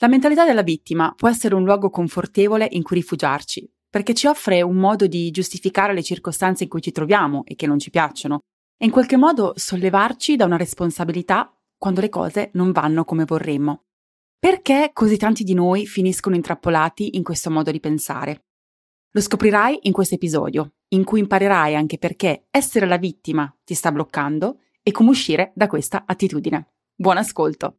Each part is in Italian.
La mentalità della vittima può essere un luogo confortevole in cui rifugiarci, perché ci offre un modo di giustificare le circostanze in cui ci troviamo e che non ci piacciono, e in qualche modo sollevarci da una responsabilità quando le cose non vanno come vorremmo. Perché così tanti di noi finiscono intrappolati in questo modo di pensare? Lo scoprirai in questo episodio, in cui imparerai anche perché essere la vittima ti sta bloccando e come uscire da questa attitudine. Buon ascolto!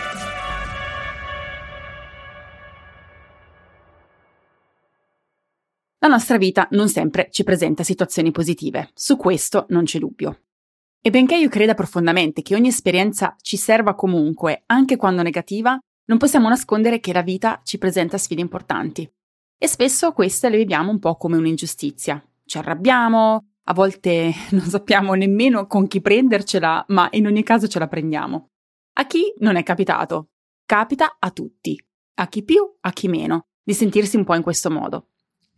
La nostra vita non sempre ci presenta situazioni positive, su questo non c'è dubbio. E benché io creda profondamente che ogni esperienza ci serva comunque, anche quando negativa, non possiamo nascondere che la vita ci presenta sfide importanti. E spesso queste le viviamo un po' come un'ingiustizia. Ci arrabbiamo, a volte non sappiamo nemmeno con chi prendercela, ma in ogni caso ce la prendiamo. A chi non è capitato? Capita a tutti, a chi più, a chi meno, di sentirsi un po' in questo modo.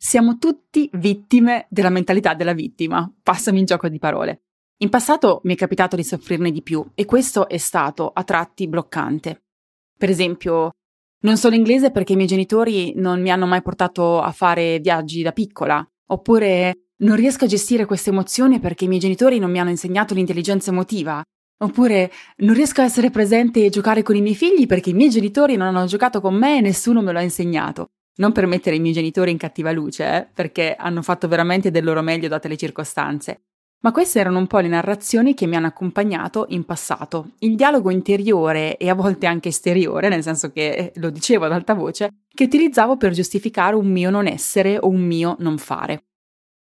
Siamo tutti vittime della mentalità della vittima, passami il gioco di parole. In passato mi è capitato di soffrirne di più e questo è stato a tratti bloccante. Per esempio, non sono inglese perché i miei genitori non mi hanno mai portato a fare viaggi da piccola, oppure non riesco a gestire queste emozioni perché i miei genitori non mi hanno insegnato l'intelligenza emotiva, oppure non riesco a essere presente e giocare con i miei figli perché i miei genitori non hanno giocato con me e nessuno me lo ha insegnato. Non per mettere i miei genitori in cattiva luce, eh, perché hanno fatto veramente del loro meglio date le circostanze. Ma queste erano un po' le narrazioni che mi hanno accompagnato in passato. Il dialogo interiore e a volte anche esteriore, nel senso che eh, lo dicevo ad alta voce, che utilizzavo per giustificare un mio non essere o un mio non fare.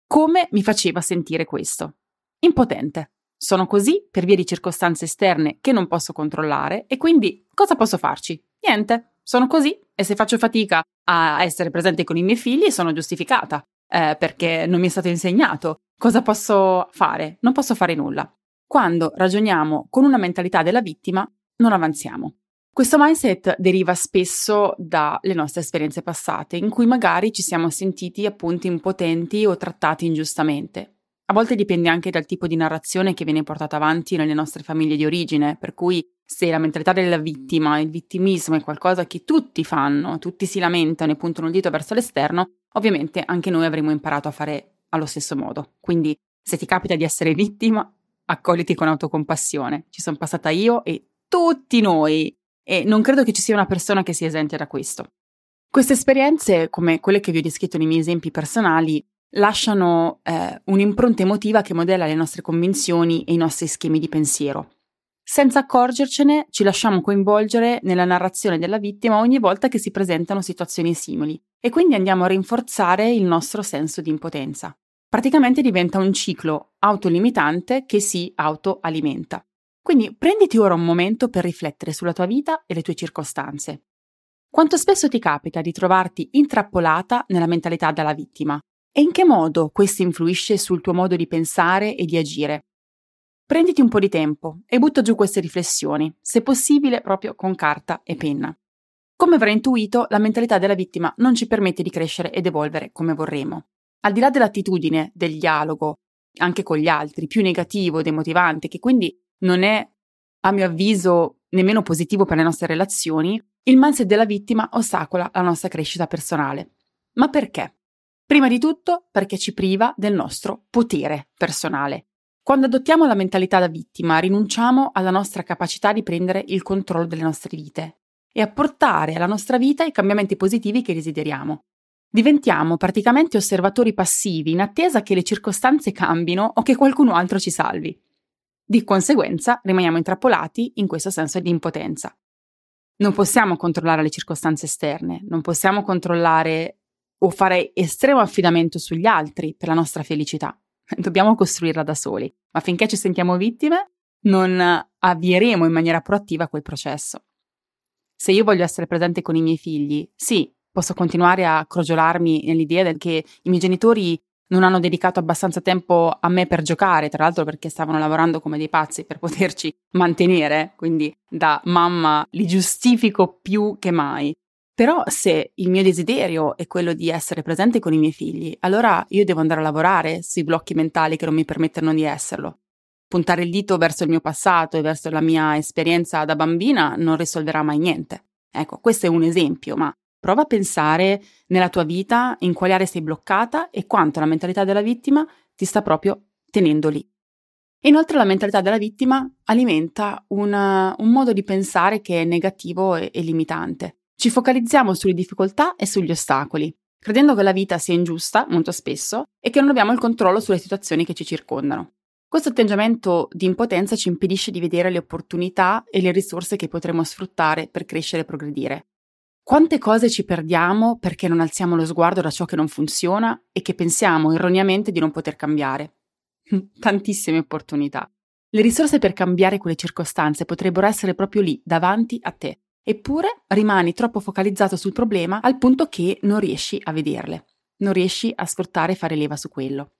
Come mi faceva sentire questo? Impotente. Sono così per via di circostanze esterne che non posso controllare e quindi cosa posso farci? Niente sono così e se faccio fatica a essere presente con i miei figli sono giustificata eh, perché non mi è stato insegnato. Cosa posso fare? Non posso fare nulla. Quando ragioniamo con una mentalità della vittima, non avanziamo. Questo mindset deriva spesso dalle nostre esperienze passate, in cui magari ci siamo sentiti appunto impotenti o trattati ingiustamente. A volte dipende anche dal tipo di narrazione che viene portata avanti nelle nostre famiglie di origine, per cui se la mentalità della vittima, il vittimismo è qualcosa che tutti fanno, tutti si lamentano e puntano il dito verso l'esterno, ovviamente anche noi avremo imparato a fare allo stesso modo. Quindi se ti capita di essere vittima, accogliti con autocompassione. Ci sono passata io e tutti noi e non credo che ci sia una persona che sia esente da questo. Queste esperienze, come quelle che vi ho descritto nei miei esempi personali, lasciano eh, un'impronta emotiva che modella le nostre convinzioni e i nostri schemi di pensiero. Senza accorgercene, ci lasciamo coinvolgere nella narrazione della vittima ogni volta che si presentano situazioni simili e quindi andiamo a rinforzare il nostro senso di impotenza. Praticamente diventa un ciclo autolimitante che si autoalimenta. Quindi prenditi ora un momento per riflettere sulla tua vita e le tue circostanze. Quanto spesso ti capita di trovarti intrappolata nella mentalità della vittima? E in che modo questo influisce sul tuo modo di pensare e di agire? Prenditi un po' di tempo e butta giù queste riflessioni, se possibile proprio con carta e penna. Come avrai intuito, la mentalità della vittima non ci permette di crescere ed evolvere come vorremmo. Al di là dell'attitudine, del dialogo, anche con gli altri, più negativo, demotivante, che quindi non è, a mio avviso, nemmeno positivo per le nostre relazioni, il mindset della vittima ostacola la nostra crescita personale. Ma perché? Prima di tutto perché ci priva del nostro potere personale. Quando adottiamo la mentalità da vittima, rinunciamo alla nostra capacità di prendere il controllo delle nostre vite e a portare alla nostra vita i cambiamenti positivi che desideriamo. Diventiamo praticamente osservatori passivi in attesa che le circostanze cambino o che qualcuno altro ci salvi. Di conseguenza rimaniamo intrappolati in questo senso di impotenza. Non possiamo controllare le circostanze esterne, non possiamo controllare o fare estremo affidamento sugli altri per la nostra felicità. dobbiamo costruirla da soli, ma finché ci sentiamo vittime non avvieremo in maniera proattiva quel processo. Se io voglio essere presente con i miei figli, sì, posso continuare a crogiolarmi nell'idea che i miei genitori non hanno dedicato abbastanza tempo a me per giocare, tra l'altro perché stavano lavorando come dei pazzi per poterci mantenere, quindi da mamma li giustifico più che mai. Però se il mio desiderio è quello di essere presente con i miei figli, allora io devo andare a lavorare sui blocchi mentali che non mi permettono di esserlo. Puntare il dito verso il mio passato e verso la mia esperienza da bambina non risolverà mai niente. Ecco, questo è un esempio, ma prova a pensare nella tua vita in quale area sei bloccata e quanto la mentalità della vittima ti sta proprio tenendo lì. Inoltre la mentalità della vittima alimenta una, un modo di pensare che è negativo e, e limitante. Ci focalizziamo sulle difficoltà e sugli ostacoli, credendo che la vita sia ingiusta molto spesso e che non abbiamo il controllo sulle situazioni che ci circondano. Questo atteggiamento di impotenza ci impedisce di vedere le opportunità e le risorse che potremo sfruttare per crescere e progredire. Quante cose ci perdiamo perché non alziamo lo sguardo da ciò che non funziona e che pensiamo erroneamente di non poter cambiare? Tantissime opportunità. Le risorse per cambiare quelle circostanze potrebbero essere proprio lì, davanti a te. Eppure rimani troppo focalizzato sul problema al punto che non riesci a vederle, non riesci a sfruttare e fare leva su quello.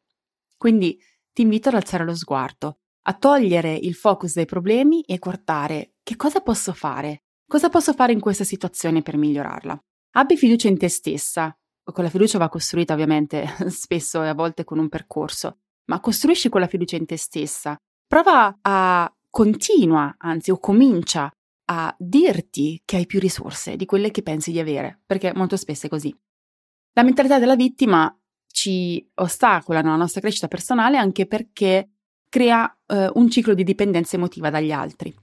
Quindi ti invito ad alzare lo sguardo, a togliere il focus dai problemi e guardare che cosa posso fare, cosa posso fare in questa situazione per migliorarla. Abbi fiducia in te stessa. Con la fiducia va costruita ovviamente spesso e a volte con un percorso, ma costruisci quella fiducia in te stessa. Prova a continua, anzi o comincia a dirti che hai più risorse di quelle che pensi di avere, perché molto spesso è così. La mentalità della vittima ci ostacola nella nostra crescita personale anche perché crea eh, un ciclo di dipendenza emotiva dagli altri.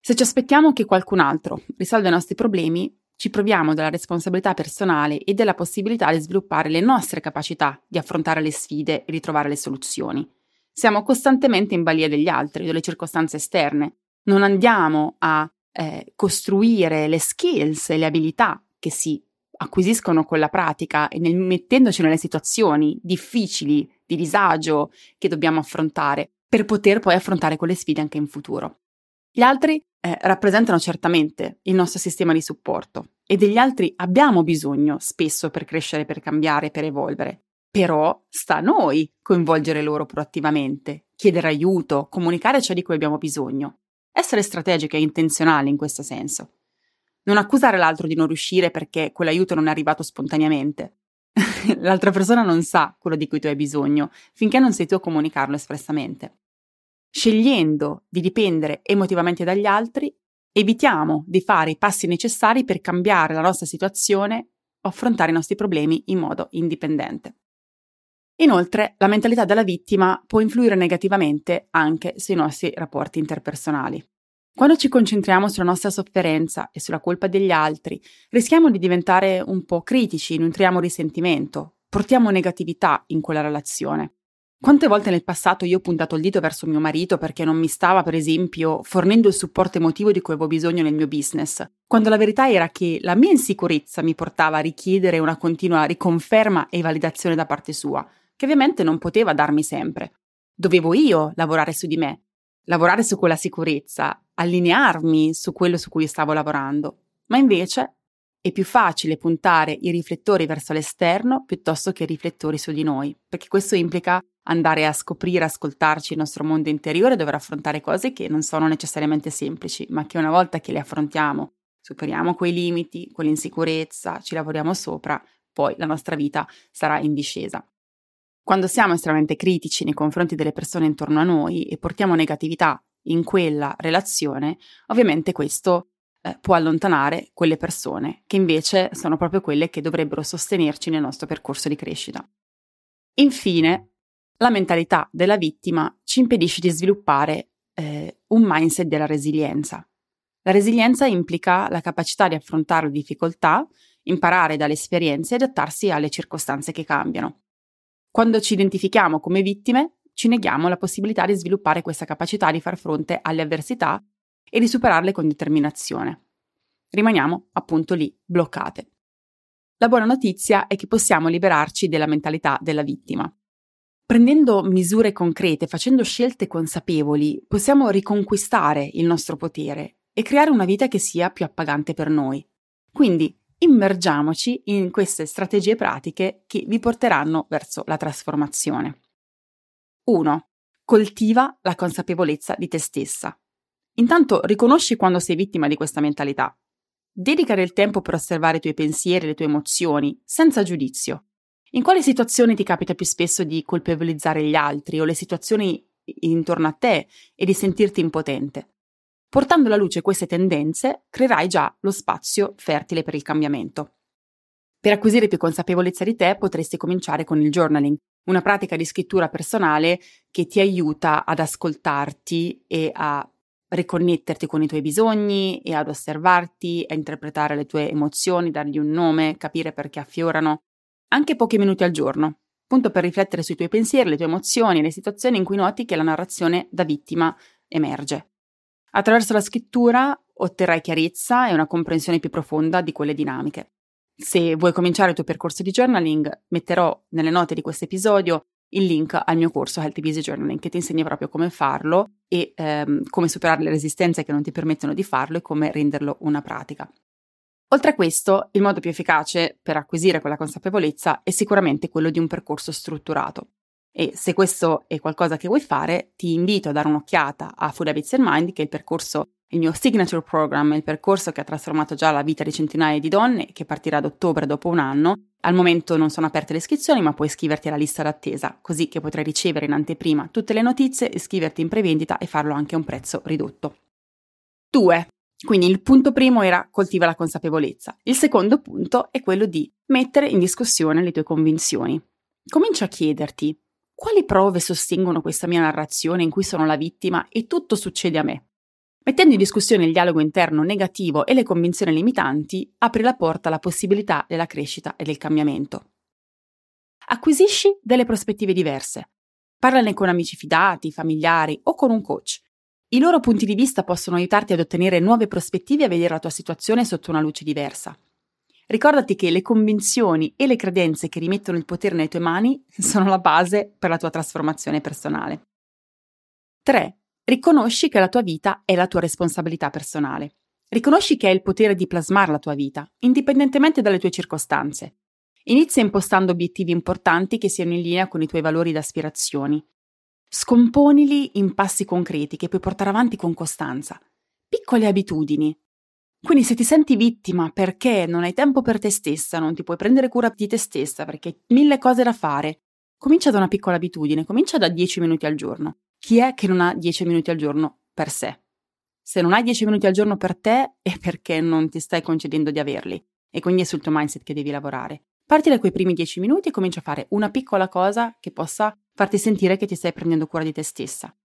Se ci aspettiamo che qualcun altro risolva i nostri problemi, ci proviamo della responsabilità personale e della possibilità di sviluppare le nostre capacità di affrontare le sfide e ritrovare le soluzioni. Siamo costantemente in balia degli altri, delle circostanze esterne. Non andiamo a eh, costruire le skills e le abilità che si acquisiscono con la pratica e nel, mettendoci nelle situazioni difficili, di disagio che dobbiamo affrontare per poter poi affrontare quelle sfide anche in futuro. Gli altri eh, rappresentano certamente il nostro sistema di supporto e degli altri abbiamo bisogno spesso per crescere, per cambiare, per evolvere. Però sta a noi coinvolgere loro proattivamente, chiedere aiuto, comunicare ciò di cui abbiamo bisogno. Essere strategiche e intenzionali in questo senso. Non accusare l'altro di non riuscire perché quell'aiuto non è arrivato spontaneamente. L'altra persona non sa quello di cui tu hai bisogno finché non sei tu a comunicarlo espressamente. Scegliendo di dipendere emotivamente dagli altri, evitiamo di fare i passi necessari per cambiare la nostra situazione o affrontare i nostri problemi in modo indipendente. Inoltre, la mentalità della vittima può influire negativamente anche sui nostri rapporti interpersonali. Quando ci concentriamo sulla nostra sofferenza e sulla colpa degli altri, rischiamo di diventare un po' critici, nutriamo risentimento, portiamo negatività in quella relazione. Quante volte nel passato io ho puntato il dito verso mio marito perché non mi stava, per esempio, fornendo il supporto emotivo di cui avevo bisogno nel mio business, quando la verità era che la mia insicurezza mi portava a richiedere una continua riconferma e validazione da parte sua, che ovviamente non poteva darmi sempre. Dovevo io lavorare su di me, lavorare su quella sicurezza, allinearmi su quello su cui stavo lavorando. Ma invece è più facile puntare i riflettori verso l'esterno piuttosto che i riflettori su di noi, perché questo implica andare a scoprire, ascoltarci il nostro mondo interiore, dover affrontare cose che non sono necessariamente semplici, ma che una volta che le affrontiamo, superiamo quei limiti, quell'insicurezza, ci lavoriamo sopra, poi la nostra vita sarà in discesa. Quando siamo estremamente critici nei confronti delle persone intorno a noi e portiamo negatività in quella relazione, ovviamente questo eh, può allontanare quelle persone che invece sono proprio quelle che dovrebbero sostenerci nel nostro percorso di crescita. Infine, la mentalità della vittima ci impedisce di sviluppare eh, un mindset della resilienza. La resilienza implica la capacità di affrontare difficoltà, imparare dalle esperienze e adattarsi alle circostanze che cambiano. Quando ci identifichiamo come vittime, ci neghiamo la possibilità di sviluppare questa capacità di far fronte alle avversità e di superarle con determinazione. Rimaniamo appunto lì, bloccate. La buona notizia è che possiamo liberarci della mentalità della vittima. Prendendo misure concrete, facendo scelte consapevoli, possiamo riconquistare il nostro potere e creare una vita che sia più appagante per noi. Quindi immergiamoci in queste strategie pratiche che vi porteranno verso la trasformazione. 1. Coltiva la consapevolezza di te stessa. Intanto riconosci quando sei vittima di questa mentalità. Dedica del tempo per osservare i tuoi pensieri e le tue emozioni, senza giudizio. In quale situazione ti capita più spesso di colpevolizzare gli altri o le situazioni intorno a te e di sentirti impotente? Portando alla luce queste tendenze, creerai già lo spazio fertile per il cambiamento. Per acquisire più consapevolezza di te potresti cominciare con il journaling, una pratica di scrittura personale che ti aiuta ad ascoltarti e a riconnetterti con i tuoi bisogni e ad osservarti, a interpretare le tue emozioni, dargli un nome, capire perché affiorano, anche pochi minuti al giorno, appunto per riflettere sui tuoi pensieri, le tue emozioni e le situazioni in cui noti che la narrazione da vittima emerge. Attraverso la scrittura otterrai chiarezza e una comprensione più profonda di quelle dinamiche. Se vuoi cominciare il tuo percorso di journaling, metterò nelle note di questo episodio il link al mio corso Healthy Busy Journaling che ti insegna proprio come farlo e ehm, come superare le resistenze che non ti permettono di farlo e come renderlo una pratica. Oltre a questo, il modo più efficace per acquisire quella consapevolezza è sicuramente quello di un percorso strutturato. E se questo è qualcosa che vuoi fare, ti invito a dare un'occhiata a Food Habits and Mind, che è il percorso, il mio signature program, il percorso che ha trasformato già la vita di centinaia di donne, che partirà ad ottobre dopo un anno. Al momento non sono aperte le iscrizioni, ma puoi iscriverti alla lista d'attesa, così che potrai ricevere in anteprima tutte le notizie, iscriverti in prevendita e farlo anche a un prezzo ridotto. 2. Quindi il punto primo era coltiva la consapevolezza. Il secondo punto è quello di mettere in discussione le tue convinzioni. Comincia a chiederti quali prove sostengono questa mia narrazione in cui sono la vittima e tutto succede a me? Mettendo in discussione il dialogo interno negativo e le convinzioni limitanti, apri la porta alla possibilità della crescita e del cambiamento. Acquisisci delle prospettive diverse. Parlane con amici fidati, familiari o con un coach. I loro punti di vista possono aiutarti ad ottenere nuove prospettive e a vedere la tua situazione sotto una luce diversa. Ricordati che le convinzioni e le credenze che rimettono il potere nelle tue mani sono la base per la tua trasformazione personale. 3. Riconosci che la tua vita è la tua responsabilità personale. Riconosci che hai il potere di plasmare la tua vita, indipendentemente dalle tue circostanze. Inizia impostando obiettivi importanti che siano in linea con i tuoi valori ed aspirazioni. Scomponili in passi concreti che puoi portare avanti con costanza. Piccole abitudini, quindi se ti senti vittima perché non hai tempo per te stessa, non ti puoi prendere cura di te stessa perché hai mille cose da fare, comincia da una piccola abitudine, comincia da 10 minuti al giorno. Chi è che non ha 10 minuti al giorno per sé? Se non hai 10 minuti al giorno per te è perché non ti stai concedendo di averli e quindi è sul tuo mindset che devi lavorare. Parti da quei primi 10 minuti e comincia a fare una piccola cosa che possa farti sentire che ti stai prendendo cura di te stessa.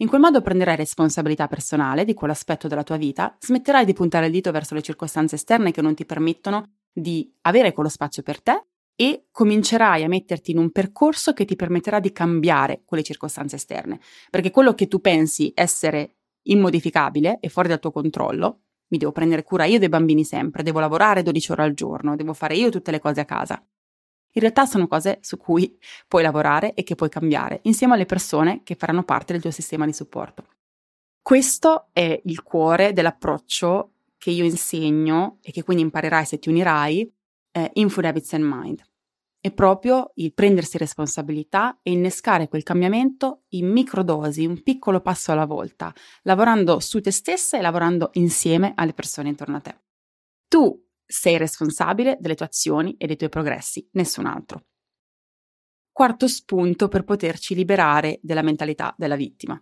In quel modo prenderai responsabilità personale di quell'aspetto della tua vita, smetterai di puntare il dito verso le circostanze esterne che non ti permettono di avere quello spazio per te e comincerai a metterti in un percorso che ti permetterà di cambiare quelle circostanze esterne. Perché quello che tu pensi essere immodificabile e fuori dal tuo controllo, mi devo prendere cura io dei bambini sempre, devo lavorare 12 ore al giorno, devo fare io tutte le cose a casa. In realtà sono cose su cui puoi lavorare e che puoi cambiare insieme alle persone che faranno parte del tuo sistema di supporto. Questo è il cuore dell'approccio che io insegno e che quindi imparerai se ti unirai eh, in Food Habits and Mind. È proprio il prendersi responsabilità e innescare quel cambiamento in microdosi, un piccolo passo alla volta, lavorando su te stessa e lavorando insieme alle persone intorno a te. Tu sei responsabile delle tue azioni e dei tuoi progressi, nessun altro. Quarto spunto per poterci liberare della mentalità della vittima.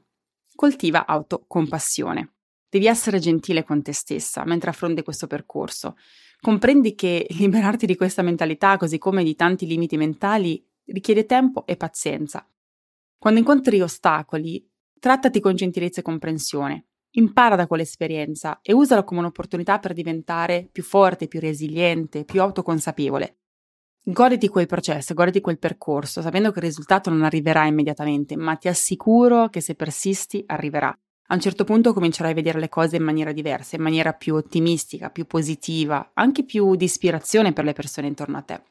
Coltiva autocompassione. Devi essere gentile con te stessa mentre affronti questo percorso. Comprendi che liberarti di questa mentalità, così come di tanti limiti mentali, richiede tempo e pazienza. Quando incontri ostacoli, trattati con gentilezza e comprensione. Impara da quell'esperienza e usala come un'opportunità per diventare più forte, più resiliente, più autoconsapevole. Goditi quel processo, goditi quel percorso, sapendo che il risultato non arriverà immediatamente, ma ti assicuro che se persisti arriverà. A un certo punto comincerai a vedere le cose in maniera diversa, in maniera più ottimistica, più positiva, anche più di ispirazione per le persone intorno a te.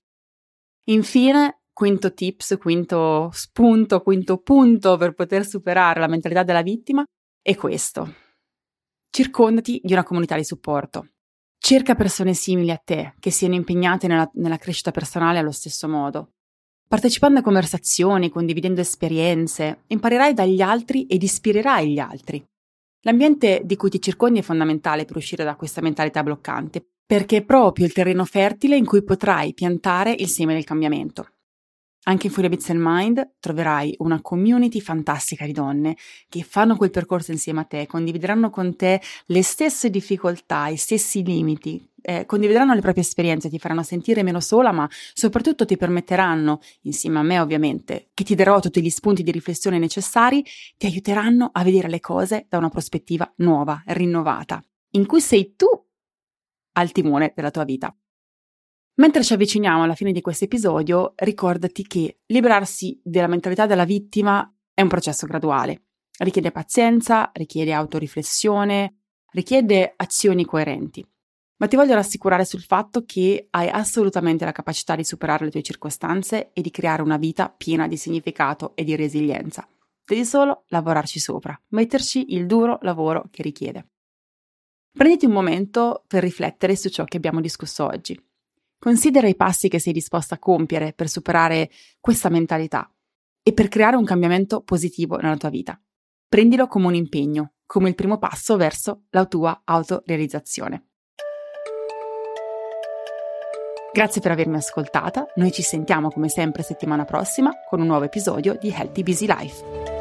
Infine, quinto tips, quinto spunto, quinto punto per poter superare la mentalità della vittima è questo Circondati di una comunità di supporto. Cerca persone simili a te, che siano impegnate nella, nella crescita personale allo stesso modo. Partecipando a conversazioni, condividendo esperienze, imparerai dagli altri ed ispirerai gli altri. L'ambiente di cui ti circondi è fondamentale per uscire da questa mentalità bloccante, perché è proprio il terreno fertile in cui potrai piantare il seme del cambiamento. Anche in Furia Bits and Mind troverai una community fantastica di donne che fanno quel percorso insieme a te, condivideranno con te le stesse difficoltà, i stessi limiti, eh, condivideranno le proprie esperienze, ti faranno sentire meno sola, ma soprattutto ti permetteranno, insieme a me ovviamente, che ti darò tutti gli spunti di riflessione necessari, ti aiuteranno a vedere le cose da una prospettiva nuova, rinnovata, in cui sei tu al timone della tua vita. Mentre ci avviciniamo alla fine di questo episodio, ricordati che liberarsi della mentalità della vittima è un processo graduale. Richiede pazienza, richiede autoriflessione, richiede azioni coerenti. Ma ti voglio rassicurare sul fatto che hai assolutamente la capacità di superare le tue circostanze e di creare una vita piena di significato e di resilienza. Devi solo lavorarci sopra, metterci il duro lavoro che richiede. Prenditi un momento per riflettere su ciò che abbiamo discusso oggi. Considera i passi che sei disposta a compiere per superare questa mentalità e per creare un cambiamento positivo nella tua vita. Prendilo come un impegno, come il primo passo verso la tua autorealizzazione. Grazie per avermi ascoltata, noi ci sentiamo come sempre settimana prossima con un nuovo episodio di Healthy Busy Life.